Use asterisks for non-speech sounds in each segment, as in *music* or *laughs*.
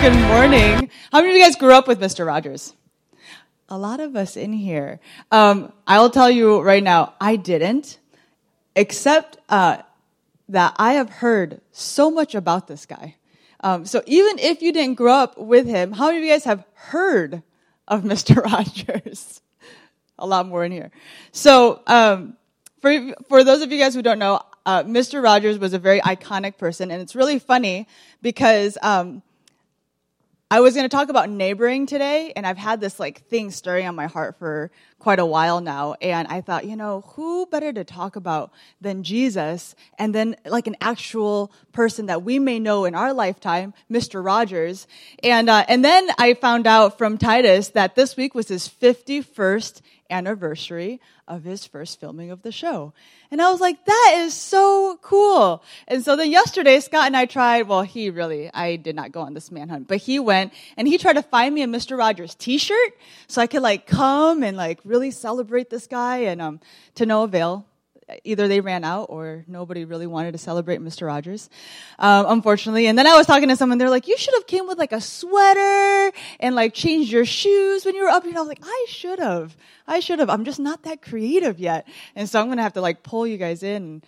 good morning. How many of you guys grew up with Mr. Rogers? A lot of us in here. Um, I will tell you right now, I didn't, except uh, that I have heard so much about this guy. Um, so even if you didn't grow up with him, how many of you guys have heard of *laughs* Mr. Rogers? A lot more in here. So um, for for those of you guys who don't know, uh, Mr. Rogers was a very iconic person, and it's really funny because um, I was going to talk about neighboring today, and I've had this like thing stirring on my heart for quite a while now. And I thought, you know, who better to talk about than Jesus and then like an actual person that we may know in our lifetime, Mr. Rogers. And, uh, and then I found out from Titus that this week was his 51st anniversary of his first filming of the show. And I was like, that is so cool. And so then yesterday, Scott and I tried, well, he really, I did not go on this manhunt, but he went and he tried to find me a Mr. Rogers t-shirt so I could like come and like really celebrate this guy and um, to no avail either they ran out or nobody really wanted to celebrate Mr. Rogers, um, unfortunately. And then I was talking to someone, they're like, you should have came with like a sweater and like changed your shoes when you were up here. And I was like, I should have. I should have. I'm just not that creative yet. And so I'm going to have to like pull you guys in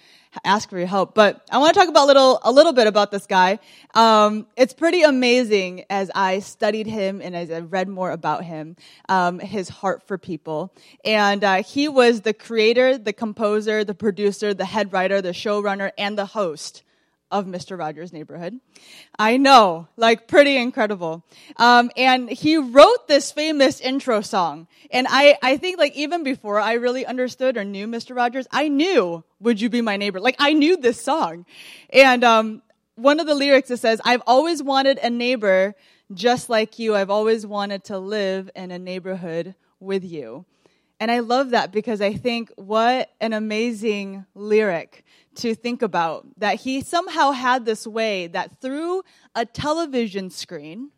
ask for your help. But I want to talk about a little, a little bit about this guy. Um, it's pretty amazing as I studied him and as I read more about him, um, his heart for people. And uh, he was the creator, the composer, the producer, the head writer, the showrunner, and the host of Mr. Rogers' Neighborhood. I know, like pretty incredible. Um, and he wrote this famous intro song. And I, I think like even before I really understood or knew Mr. Rogers, I knew Would You Be My Neighbor? Like I knew this song. And um, one of the lyrics it says, I've always wanted a neighbor just like you. I've always wanted to live in a neighborhood with you. And I love that because I think what an amazing lyric to think about that he somehow had this way that through a television screen,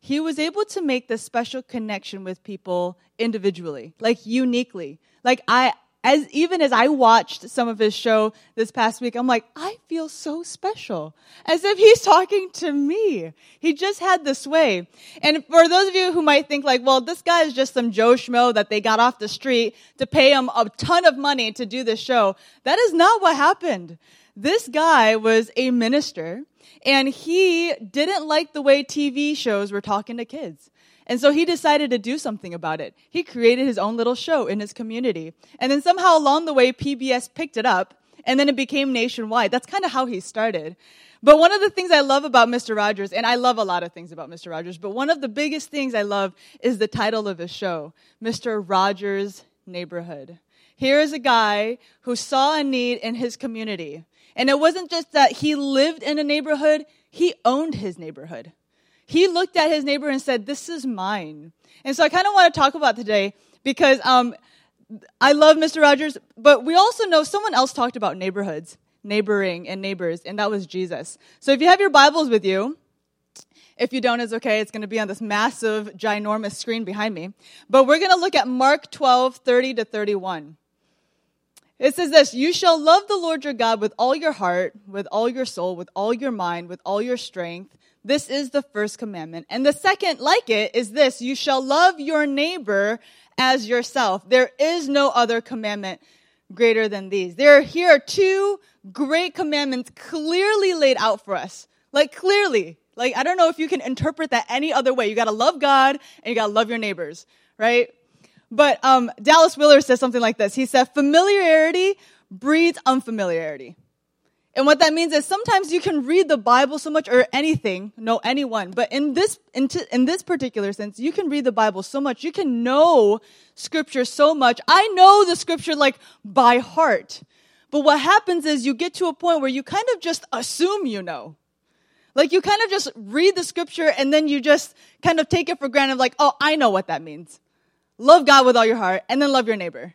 he was able to make this special connection with people individually, like uniquely. Like I, as even as I watched some of his show this past week, I'm like, I feel so special. As if he's talking to me. He just had this way. And for those of you who might think like, well, this guy is just some Joe Schmo that they got off the street to pay him a ton of money to do this show, that is not what happened. This guy was a minister and he didn't like the way TV shows were talking to kids. And so he decided to do something about it. He created his own little show in his community. And then somehow along the way, PBS picked it up and then it became nationwide. That's kind of how he started. But one of the things I love about Mr. Rogers, and I love a lot of things about Mr. Rogers, but one of the biggest things I love is the title of his show, Mr. Rogers' Neighborhood. Here is a guy who saw a need in his community. And it wasn't just that he lived in a neighborhood, he owned his neighborhood. He looked at his neighbor and said, This is mine. And so I kind of want to talk about today because um, I love Mr. Rogers, but we also know someone else talked about neighborhoods, neighboring, and neighbors, and that was Jesus. So if you have your Bibles with you, if you don't, it's okay. It's going to be on this massive, ginormous screen behind me. But we're going to look at Mark 12, 30 to 31. It says this You shall love the Lord your God with all your heart, with all your soul, with all your mind, with all your strength. This is the first commandment. And the second, like it, is this you shall love your neighbor as yourself. There is no other commandment greater than these. There are here two great commandments clearly laid out for us. Like, clearly. Like, I don't know if you can interpret that any other way. You gotta love God and you gotta love your neighbors, right? But um, Dallas Willard says something like this. He said, familiarity breeds unfamiliarity. And what that means is sometimes you can read the Bible so much or anything, know anyone, but in this, in, t- in this particular sense, you can read the Bible so much, you can know scripture so much. I know the scripture like by heart. But what happens is you get to a point where you kind of just assume you know. Like you kind of just read the scripture and then you just kind of take it for granted, like, oh, I know what that means. Love God with all your heart and then love your neighbor.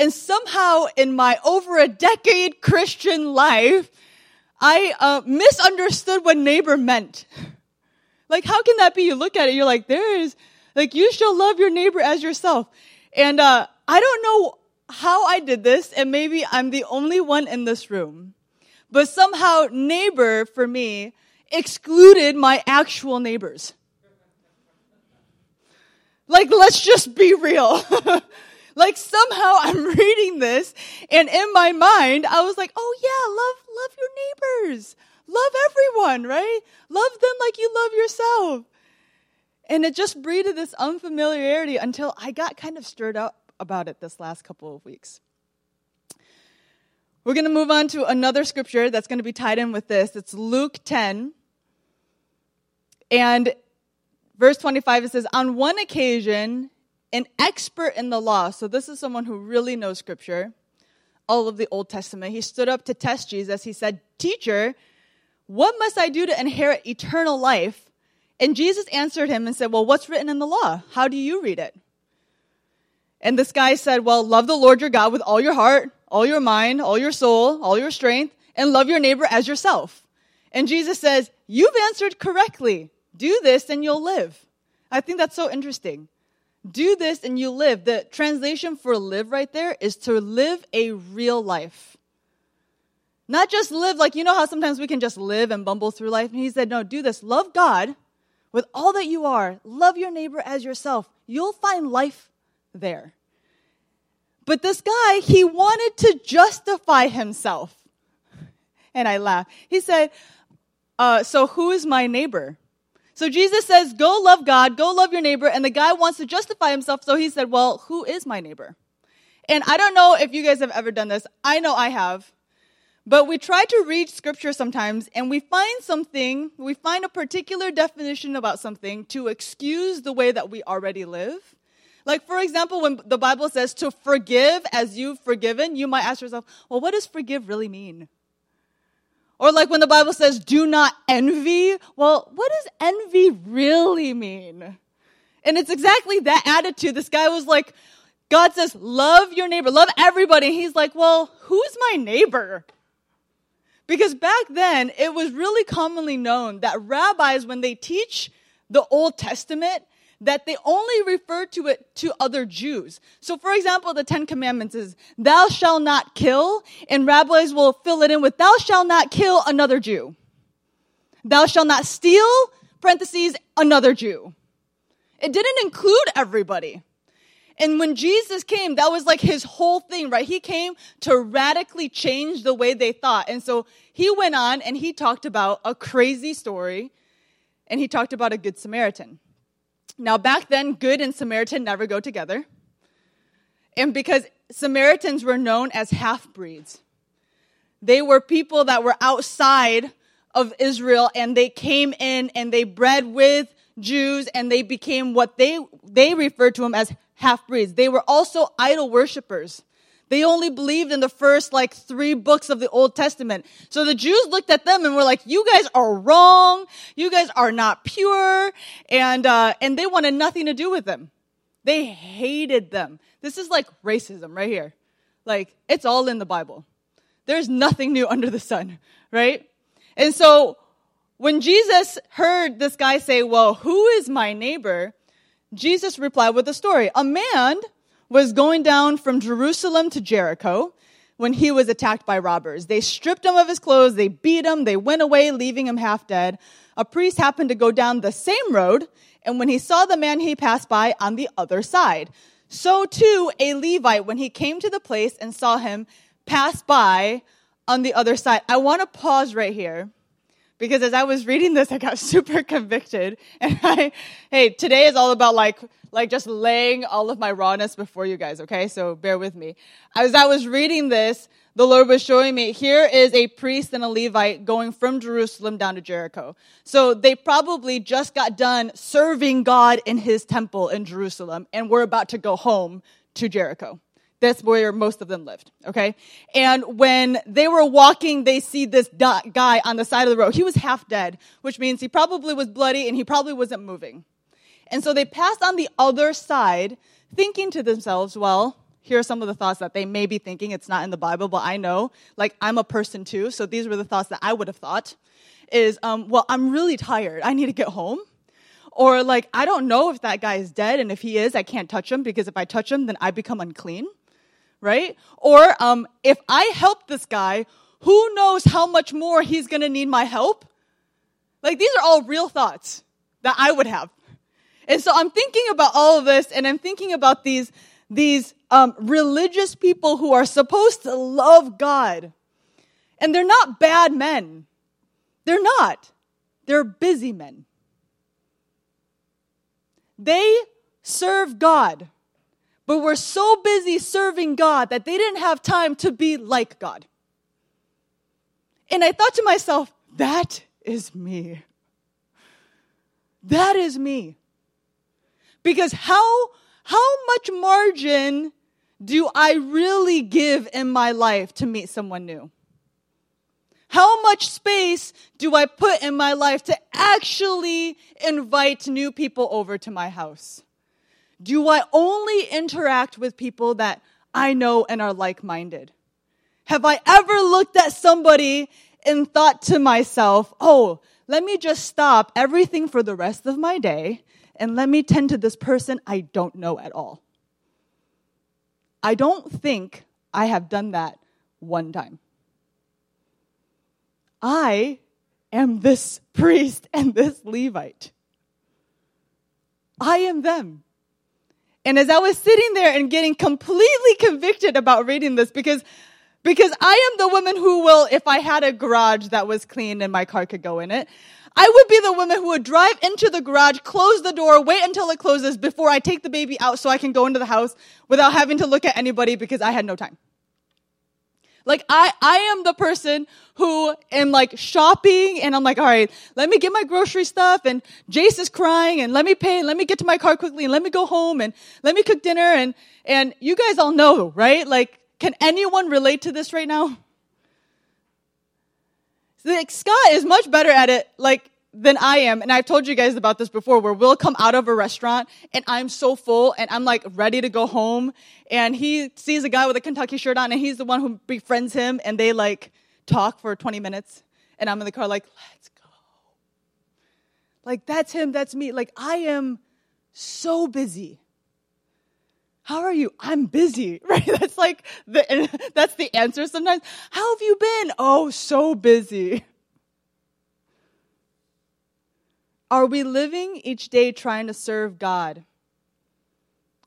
And somehow in my over a decade Christian life, I uh, misunderstood what neighbor meant. Like, how can that be? You look at it, you're like, there is, like, you shall love your neighbor as yourself. And uh, I don't know how I did this, and maybe I'm the only one in this room. But somehow, neighbor for me excluded my actual neighbors. Like, let's just be real. *laughs* like somehow I'm *laughs* reading this and in my mind, I was like, oh yeah, love, love your neighbors. Love everyone, right? Love them like you love yourself. And it just breeded this unfamiliarity until I got kind of stirred up about it this last couple of weeks. We're going to move on to another scripture that's going to be tied in with this. It's Luke 10. And verse 25, it says, On one occasion, an expert in the law, so this is someone who really knows scripture, all of the Old Testament, he stood up to test Jesus. He said, Teacher, what must I do to inherit eternal life? And Jesus answered him and said, Well, what's written in the law? How do you read it? And this guy said, Well, love the Lord your God with all your heart, all your mind, all your soul, all your strength, and love your neighbor as yourself. And Jesus says, You've answered correctly. Do this and you'll live. I think that's so interesting. Do this and you live. The translation for live right there is to live a real life. Not just live like, you know how sometimes we can just live and bumble through life? And he said, No, do this. Love God with all that you are. Love your neighbor as yourself. You'll find life there. But this guy, he wanted to justify himself. And I laughed. He said, uh, So who is my neighbor? So Jesus says, Go love God, go love your neighbor. And the guy wants to justify himself. So he said, Well, who is my neighbor? And I don't know if you guys have ever done this. I know I have. But we try to read scripture sometimes and we find something, we find a particular definition about something to excuse the way that we already live. Like, for example, when the Bible says to forgive as you've forgiven, you might ask yourself, well, what does forgive really mean? Or like when the Bible says do not envy, well, what does envy really mean? And it's exactly that attitude. This guy was like, God says, love your neighbor, love everybody. He's like, well, who's my neighbor? Because back then, it was really commonly known that rabbis, when they teach the Old Testament, that they only refer to it to other Jews. So, for example, the Ten Commandments is, thou shalt not kill, and rabbis will fill it in with, thou shalt not kill another Jew. Thou shalt not steal, parentheses, another Jew. It didn't include everybody. And when Jesus came, that was like his whole thing, right? He came to radically change the way they thought. And so he went on and he talked about a crazy story and he talked about a good Samaritan. Now, back then, good and Samaritan never go together. And because Samaritans were known as half breeds, they were people that were outside of Israel and they came in and they bred with Jews and they became what they, they referred to them as half breeds. They were also idol worshippers. They only believed in the first like three books of the Old Testament. So the Jews looked at them and were like, you guys are wrong. You guys are not pure. And, uh, and they wanted nothing to do with them. They hated them. This is like racism right here. Like, it's all in the Bible. There's nothing new under the sun, right? And so when Jesus heard this guy say, well, who is my neighbor? Jesus replied with a story. A man was going down from Jerusalem to Jericho when he was attacked by robbers. They stripped him of his clothes, they beat him, they went away, leaving him half dead. A priest happened to go down the same road, and when he saw the man, he passed by on the other side. So too, a Levite, when he came to the place and saw him, pass by on the other side. I want to pause right here because as I was reading this, I got *laughs* super convicted. And I, hey, today is all about like, like just laying all of my rawness before you guys, okay? So bear with me. As I was reading this, the Lord was showing me here is a priest and a Levite going from Jerusalem down to Jericho. So they probably just got done serving God in his temple in Jerusalem and were about to go home to Jericho. That's where most of them lived, okay? And when they were walking, they see this guy on the side of the road. He was half dead, which means he probably was bloody and he probably wasn't moving. And so they passed on the other side, thinking to themselves, well, here are some of the thoughts that they may be thinking. It's not in the Bible, but I know, like, I'm a person too, so these were the thoughts that I would have thought is, um, well, I'm really tired. I need to get home. Or, like, I don't know if that guy is dead, and if he is, I can't touch him because if I touch him, then I become unclean right? Or um, if I help this guy, who knows how much more he's going to need my help? Like these are all real thoughts that I would have. And so I'm thinking about all of this and I'm thinking about these, these um, religious people who are supposed to love God. And they're not bad men. They're not. They're busy men. They serve God, but were so busy serving God that they didn't have time to be like God. And I thought to myself, that is me. That is me. Because how, how much margin do I really give in my life to meet someone new? How much space do I put in my life to actually invite new people over to my house? Do I only interact with people that I know and are like minded? Have I ever looked at somebody and thought to myself, oh, let me just stop everything for the rest of my day and let me tend to this person I don't know at all? I don't think I have done that one time. I am this priest and this Levite. I am them. And as I was sitting there and getting completely convicted about reading this, because, because I am the woman who will, if I had a garage that was clean and my car could go in it, I would be the woman who would drive into the garage, close the door, wait until it closes before I take the baby out so I can go into the house without having to look at anybody because I had no time. Like I, I am the person who am like shopping and I'm like, all right, let me get my grocery stuff and Jace is crying and let me pay and let me get to my car quickly and let me go home and let me cook dinner and, and you guys all know, right? Like, can anyone relate to this right now? Like Scott is much better at it. Like than I am. And I've told you guys about this before where we'll come out of a restaurant and I'm so full and I'm like ready to go home. And he sees a guy with a Kentucky shirt on and he's the one who befriends him and they like talk for 20 minutes. And I'm in the car like, let's go. Like that's him, that's me. Like I am so busy. How are you? I'm busy, *laughs* right? That's like the, *laughs* that's the answer sometimes. How have you been? Oh, so busy. *laughs* Are we living each day trying to serve God?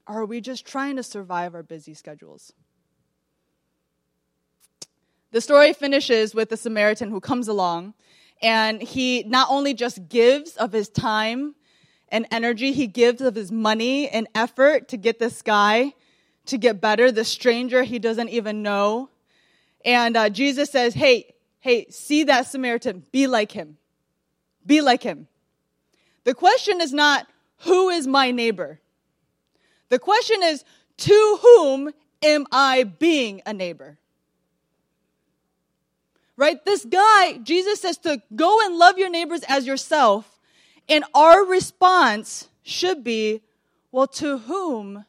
Or are we just trying to survive our busy schedules? The story finishes with the Samaritan who comes along and he not only just gives of his time and energy, he gives of his money and effort to get this guy to get better, the stranger he doesn't even know. And uh, Jesus says, Hey, hey, see that Samaritan, be like him. Be like him. The question is not, who is my neighbor? The question is, to whom am I being a neighbor? Right? This guy, Jesus says to go and love your neighbors as yourself. And our response should be, well, to whom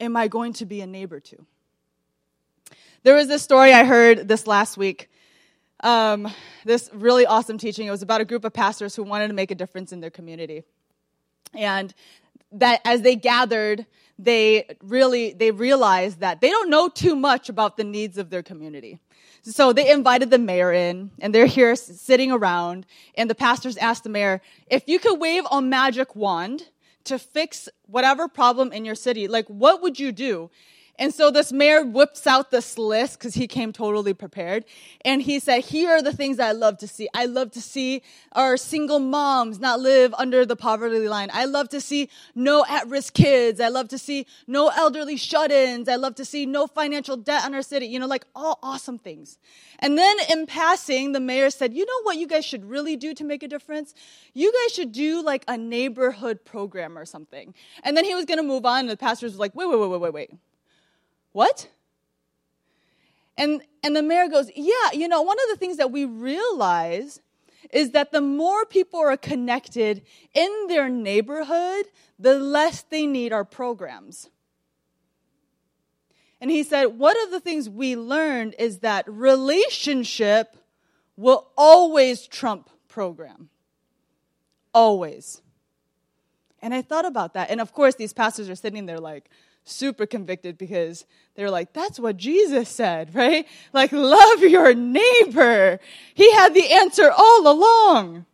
am I going to be a neighbor to? There was this story I heard this last week um, this really awesome teaching. It was about a group of pastors who wanted to make a difference in their community. And that as they gathered, they really they realized that they don't know too much about the needs of their community. So they invited the mayor in, and they're here sitting around, and the pastors asked the mayor, if you could wave a magic wand to fix whatever problem in your city, like what would you do? And so this mayor whips out this list because he came totally prepared. And he said, Here are the things I love to see. I love to see our single moms not live under the poverty line. I love to see no at risk kids. I love to see no elderly shut ins. I love to see no financial debt in our city. You know, like all awesome things. And then in passing, the mayor said, You know what you guys should really do to make a difference? You guys should do like a neighborhood program or something. And then he was going to move on. And the pastors was like, Wait, wait, wait, wait, wait, wait. What? And, and the mayor goes, Yeah, you know, one of the things that we realize is that the more people are connected in their neighborhood, the less they need our programs. And he said, One of the things we learned is that relationship will always trump program. Always. And I thought about that. And of course, these pastors are sitting there like, super convicted because they're like, that's what Jesus said, *laughs* right? Like, love your neighbor. He had the answer all along.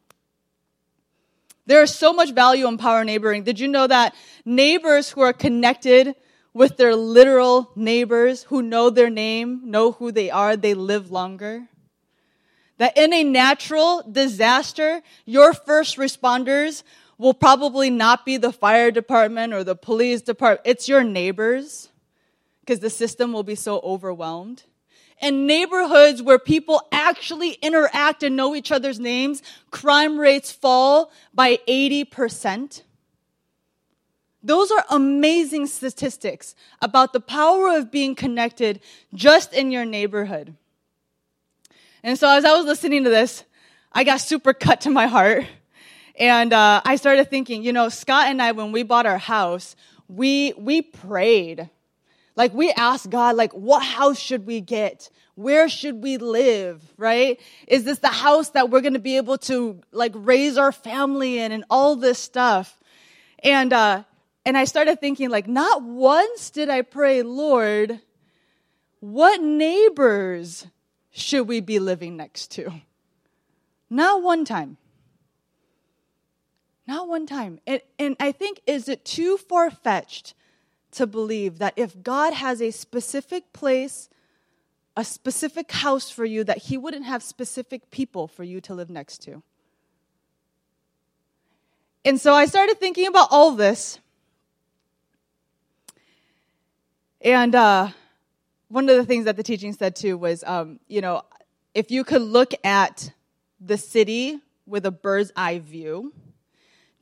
There is so much value in power neighboring. Did you know that neighbors who are connected with their literal neighbors, who know their name, know who they are, they live longer? That in a natural disaster, your first responders will probably not be the fire department or the police department. It's your neighbors because the system will be so overwhelmed. In neighborhoods where people actually interact and know each other's names, crime rates fall by 80%. Those are amazing statistics about the power of being connected just in your neighborhood. And so as I was listening to this, I got super cut to my heart and uh, I started thinking, you know, Scott and I, when we bought our house, we we prayed, like we asked God, like, what house should we get? Where should we live? Right? Is this the house that we're going to be able to like raise our family in, and all this stuff? And uh, and I started thinking, like, not once did I pray, Lord, what neighbors should we be living next to? Not one time. Not one time. And, and I think, is it too far fetched to believe that if God has a specific place, a specific house for you, that He wouldn't have specific people for you to live next to? And so I started thinking about all this. And uh, one of the things that the teaching said too was, um, you know, if you could look at the city with a bird's eye view,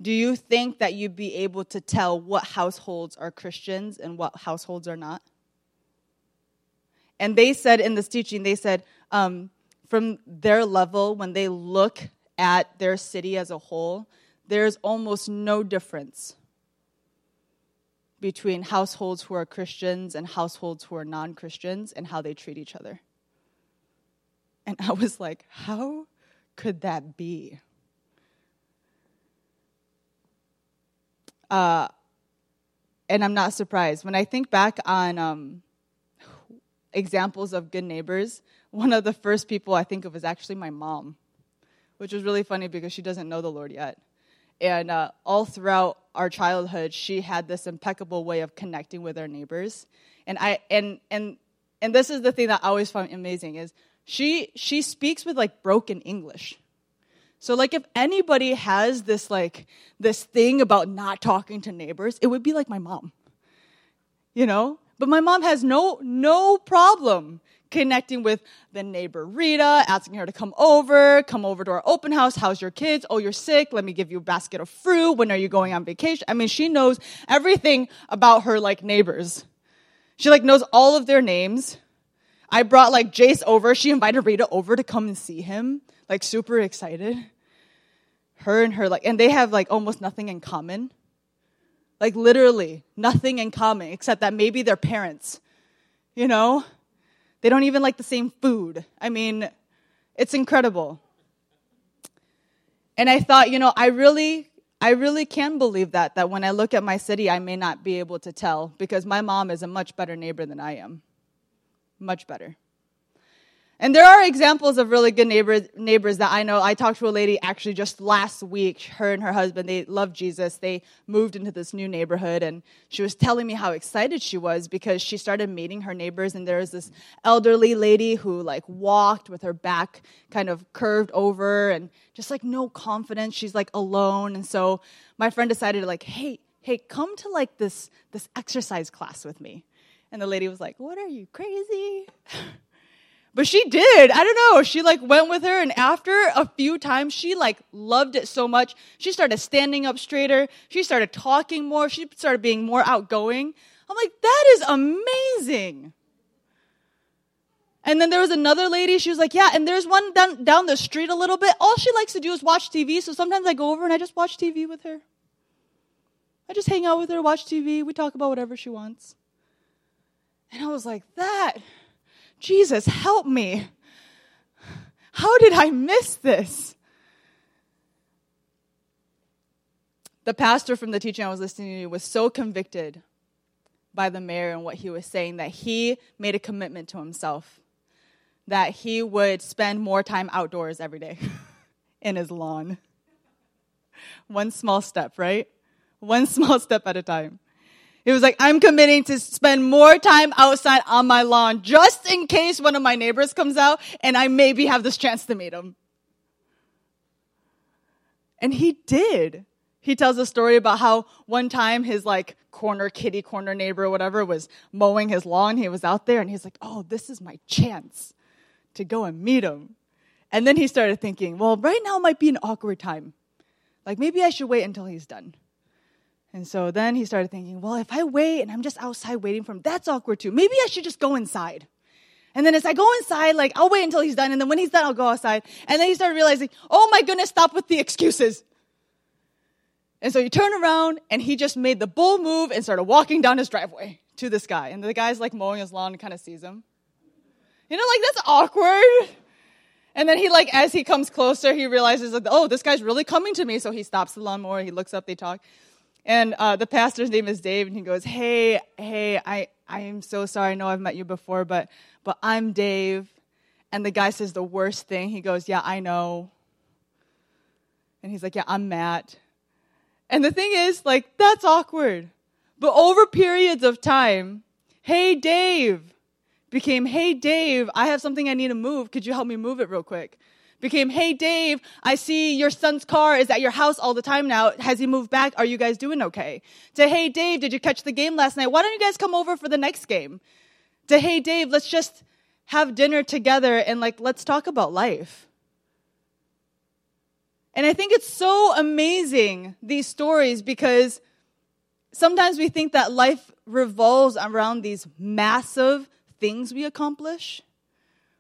do you think that you'd be able to tell what households are Christians and what households are not? And they said in this teaching, they said, um, from their level, when they look at their city as a whole, there's almost no difference between households who are Christians and households who are non Christians and how they treat each other. And I was like, how could that be? Uh, and I'm not surprised. When I think back on um, examples of good neighbors, one of the first people I think of is actually my mom, which was really funny because she doesn't know the Lord yet. And uh, all throughout our childhood, she had this impeccable way of connecting with our neighbors. And I and and and this is the thing that I always found amazing is she she speaks with like broken English. So like if anybody has this like this thing about not talking to neighbors, it would be like my mom. You know? But my mom has no no problem connecting with the neighbor Rita, asking her to come over, come over to our open house. How's your kids? Oh, you're sick. Let me give you a basket of fruit. When are you going on vacation? I mean, she knows everything about her like neighbors. She like knows all of their names. I brought like Jace over. She invited Rita over to come and see him. Like super excited her and her like and they have like almost nothing in common. Like literally nothing in common except that maybe they're parents you know? They don't even like the same food. I mean it's incredible. And i thought you know i really i really can believe that that when i look at my city i may not be able to tell because my mom is a much better neighbor than i am. Much better and there are examples of really good neighbors, neighbors that I know. I talked to a lady actually just last week. Her and her husband, they love Jesus. They moved into this new neighborhood, and she was telling me how excited she was because she started meeting her neighbors. And there was this elderly lady who like walked with her back kind of curved over and just like no confidence. She's like alone. And so my friend decided like, hey, hey, come to like this this exercise class with me. And the lady was like, what are you crazy? *laughs* But she did. I don't know. She like went with her and after a few times, she like loved it so much. She started standing up straighter. She started talking more. She started being more outgoing. I'm like, that is amazing. And then there was another lady. She was like, yeah, and there's one down, down the street a little bit. All she likes to do is watch TV. So sometimes I go over and I just watch TV with her. I just hang out with her, watch TV. We talk about whatever she wants. And I was like, that Jesus, help me. How did I miss this? The pastor from the teaching I was listening to was so convicted by the mayor and what he was saying that he made a commitment to himself that he would spend more time outdoors every day *laughs* in his lawn. One small step, right? One *laughs* small step at a time. He was like, I'm committing to spend more time outside on my lawn just in case one of my neighbors comes out and I maybe have this chance to meet him. And he did. He tells a story about how one time his like corner kitty corner neighbor or whatever was mowing his lawn. He was out there and he's like, Oh, this is my chance to go and meet him. And then he started thinking, Well, right now might be an awkward time. Like maybe I should wait until he's done. And so then he started thinking, well, if I wait and I'm just outside waiting for him, that's awkward too. Maybe I should just go inside. And then as I go inside, like I'll wait until he's done. And then when he's done, I'll go outside. And then he started realizing, oh my goodness, stop with the excuses. And so he turned around and he just made the bull move and started walking down his driveway to this guy. And the guy's like mowing his lawn and kind of sees him. You know, like that's awkward. And then he like, as he comes closer, he realizes like, oh, this guy's really coming to me. So he stops the lawnmower. He looks up, they talk. And uh, the pastor's name is Dave, and he goes, "Hey, hey, I, I am so sorry. I know I've met you before, but, but I'm Dave." And the guy says the worst thing. He goes, "Yeah, I know." And he's like, "Yeah, I'm Matt." And the thing is, like, that's awkward. But over periods of time, "Hey, Dave," became, "Hey, Dave, I have something I need to move. Could you help me move it real quick?" Became, Hey, Dave, I see your son's car is at your house all the time now. Has he moved back? Are you guys doing okay? To, Hey, Dave, did you catch the game last night? Why don't you guys come over for the next game? To, Hey, Dave, let's just have dinner together and like, let's talk about life. And I think it's so amazing, these stories, because sometimes we think that life revolves around these massive things we accomplish,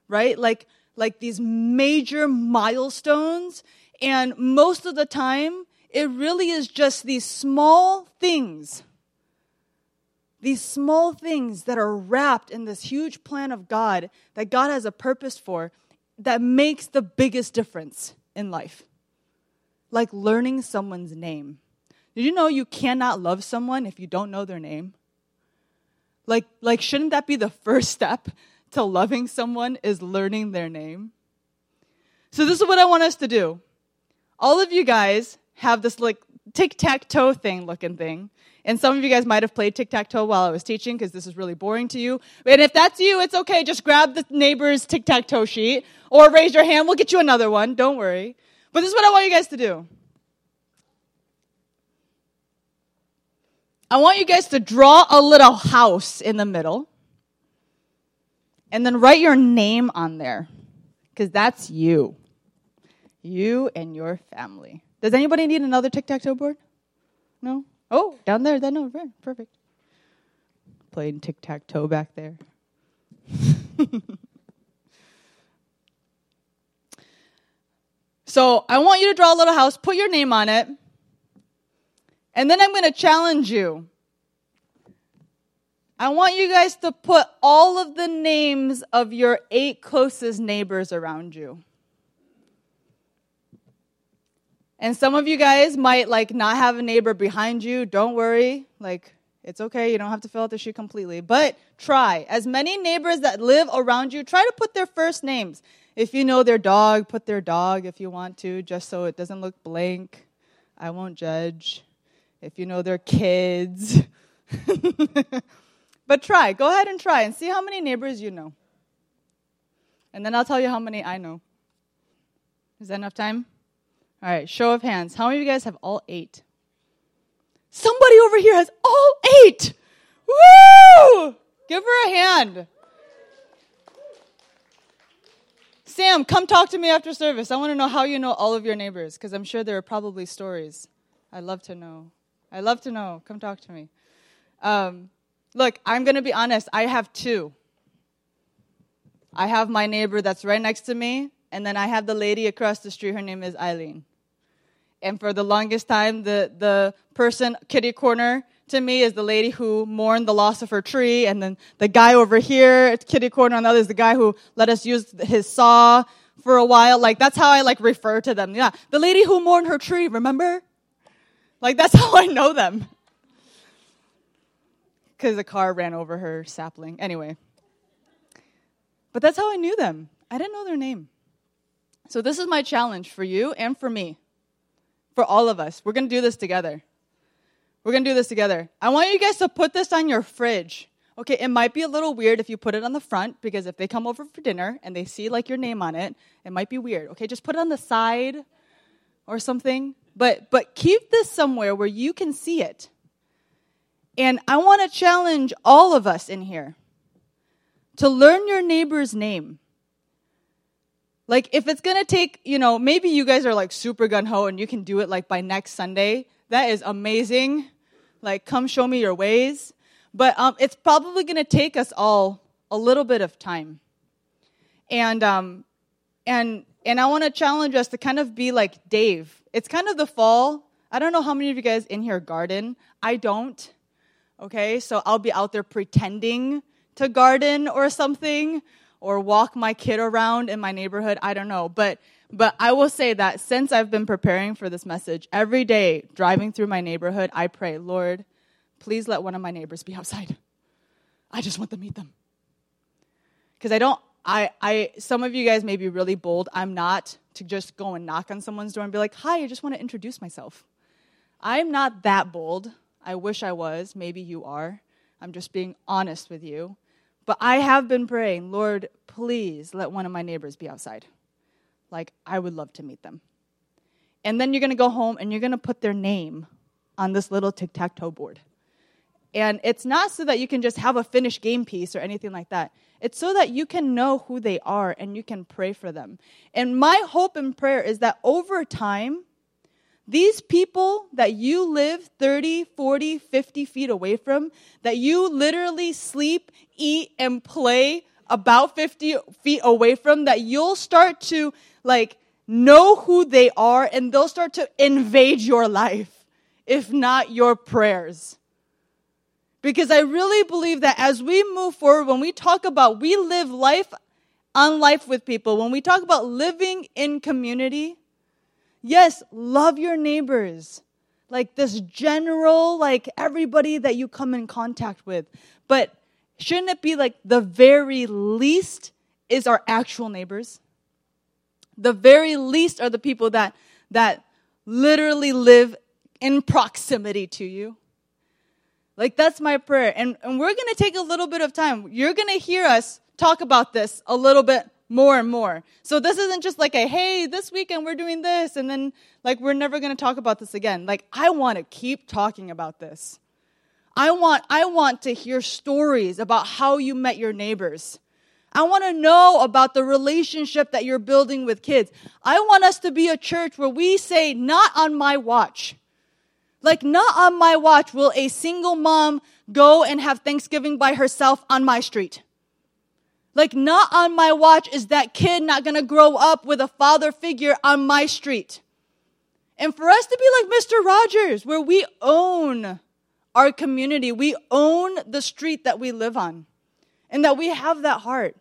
right? Like, like these major milestones. And most of the time, it really is just these small things. These small things that are wrapped in this huge plan of God that God has a purpose for that makes the biggest difference in life. Like learning someone's name. Did you know you cannot love someone if you don't know their name? Like, like shouldn't that be the first step to loving someone is learning their name. So this is what I want us to do. All of you guys have this like tic-tac-toe thing looking thing. And some of you guys might have played tic-tac-toe while I was teaching because this is really boring to you. And if that's you, it's okay. Just grab the neighbor's tic-tac-toe sheet or raise your hand. We'll get you another one. Don't worry. But this is what I want you guys to do. I want you guys to draw a little house in the middle and then write your name on there because that's you. You and your family. Does anybody need another tic tac toe board? No? Oh, down there. Then no, Right. perfect. Playing tic tac toe back there. *laughs* so I want you to draw a little house, put your name on it, and then I'm going to challenge you I want you guys to put all of the names of your eight closest neighbors around you. And some of you guys might like not have a neighbor behind you. Don't worry. Like it's okay. You don't have to fill out the sheet completely. But try. As many neighbors that live around you, try to put their first names. If you know their dog, put their dog if you want to, just so it doesn't look blank. I won't judge. If you know their kids, *laughs* But try. Go ahead and try and see how many neighbors you know. And then I'll tell you how many I know. Is that enough time? All right, show of hands. How many of you guys have all eight? Somebody over here has all eight. Woo! Give her a hand. Sam, come talk to me after service. I want to know how you know all of your neighbors because I'm sure there are probably stories. I'd love to know. I'd love to know. Come talk to me. Um, Look, I'm going to be honest. I have two. I have my neighbor that's right next to me, and then I have the lady across the street. Her name is Eileen. And for the longest time, the, the person, kitty corner, to me is the lady who mourned the loss of her tree. And then the guy over here, kitty corner on the other, is the guy who let us use his saw for a while. Like, that's how I like refer to them. Yeah. The lady who mourned her tree, remember? Like, that's *laughs* how I know them. Because a car ran over her sapling. Anyway. But that's how I knew them. I didn't know their name. So this is my challenge for you and for me, for all of us. We're going to do this together. We're going to do this together. I want you guys to put this on your fridge. Okay, it might be a little weird if you put it on the front because if they come over for dinner and they see like your name on it, it might be weird. Okay, just put it on the side or something. But but keep this somewhere where you can see it. And I want to challenge all of us in here to learn your neighbor's name. Like, if it's gonna take, you know, maybe you guys are like super gun ho and you can do it like by next Sunday. That is amazing. Like, come show me your ways. But um, it's probably gonna take us all a little bit of time. And um, and and I want to challenge us to kind of be like Dave. It's kind of the fall. I don't know how many of you guys in here garden. I don't. Okay, so I'll be out there pretending to garden or something or walk my kid around in my neighborhood. I don't know. But but I will say that since I've been preparing for this message, every day driving through my neighborhood, I pray, Lord, please let one of my neighbors be outside. I just want to meet them. Because I don't I I some of you guys may be really bold. I'm not to just go and knock on someone's door and be like, "Hi, I just want to introduce myself." I'm not that bold. I wish I was. Maybe you are. I'm just being honest with you. But I have been praying, Lord, please let one of my neighbors be outside. Like, I would love to meet them. And then you're going to go home and you're going to put their name on this little tic tac toe board. And it's not so that you can just have a finished game piece or anything like that. It's so that you can know who they are and you can pray for them. And my hope and prayer is that over time, these people that you live 30, 40, 50 feet away from, that you literally sleep, eat, and play about 50 feet away from, that you'll start to like know who they are and they'll start to invade your life, if not your prayers. Because I really believe that as we move forward, when we talk about we live life on life with people, when we talk about living in community, Yes, love your neighbors. Like this general, like everybody that you come in contact with. But shouldn't it be like the very least is our actual neighbors? The very least are the people that that literally live in proximity to you. Like that's my prayer. And, and we're gonna take a little bit of time. You're gonna hear us talk about this a little bit more and more. So this isn't just like a, hey, this weekend we're doing this, and then like we're never going to talk about this again. Like I want to keep talking about this. I want, I want to hear stories about how you met your neighbors. I want to know about the relationship that you're building with kids. I want us to be a church where we say, not on my watch. Like, not on my watch will a single mom go and have Thanksgiving by herself on my street. Like, not on my watch is that kid not gonna grow up with a father figure on my street. And for us to be like Mr. Rogers, where we own our community, we own the street that we live on, and that we have that heart.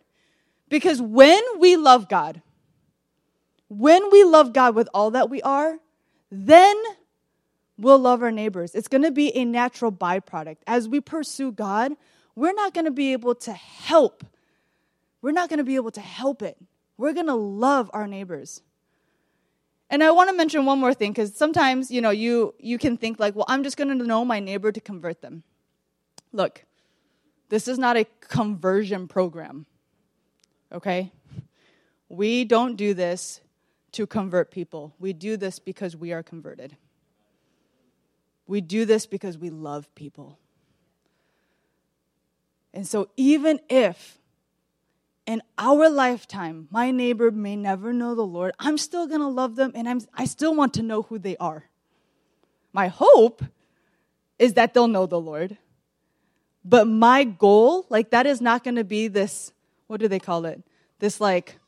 Because when we love God, when we love God with all that we are, then we'll love our neighbors. It's gonna be a natural byproduct. As we pursue God, we're not gonna be able to help we're not going to be able to help it. We're going to love our neighbors. And I want to mention one more thing because sometimes, you know, you you can think like, well, I'm just going to know my neighbor to convert them. Look, this is not a conversion program. Okay? We don't do this to convert people. We do this because we are converted. We do this because we love people. And so even if in our lifetime, my neighbor may never know the Lord. I'm still going to love them and I'm, I still want to know who they are. My hope is that they'll know the Lord. But my goal, like, that is not going to be this, what do they call it? This, like,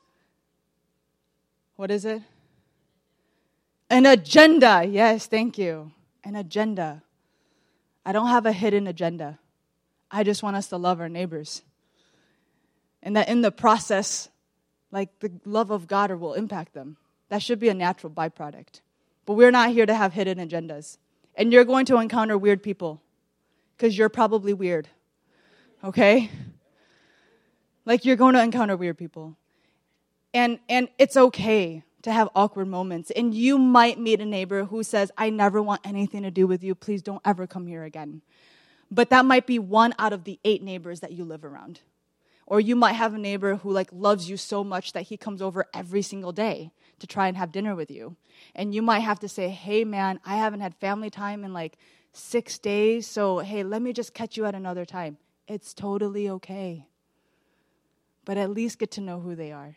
what is it? An agenda. Yes, thank you. An agenda. I don't have a hidden agenda. I just want us to love our neighbors and that in the process, like the love of God will impact them. That should be a natural byproduct. But we're not here to have hidden agendas. And you're going to encounter weird people because you're probably weird. okay? Like you're going to encounter weird people. And and it's okay to have awkward moments. And you might meet a neighbor who says, "I never want anything to do with you. Please don't ever come here again." But that might be one out of the 8 neighbors that you live around. Or you might have a neighbor who like loves you so much that he comes over every single day to try and have dinner with you. And you might have to say, "Hey man, I haven't had family time in like 6 days, so hey, let me just catch you at another time." It's totally okay. But at least get to know who they are.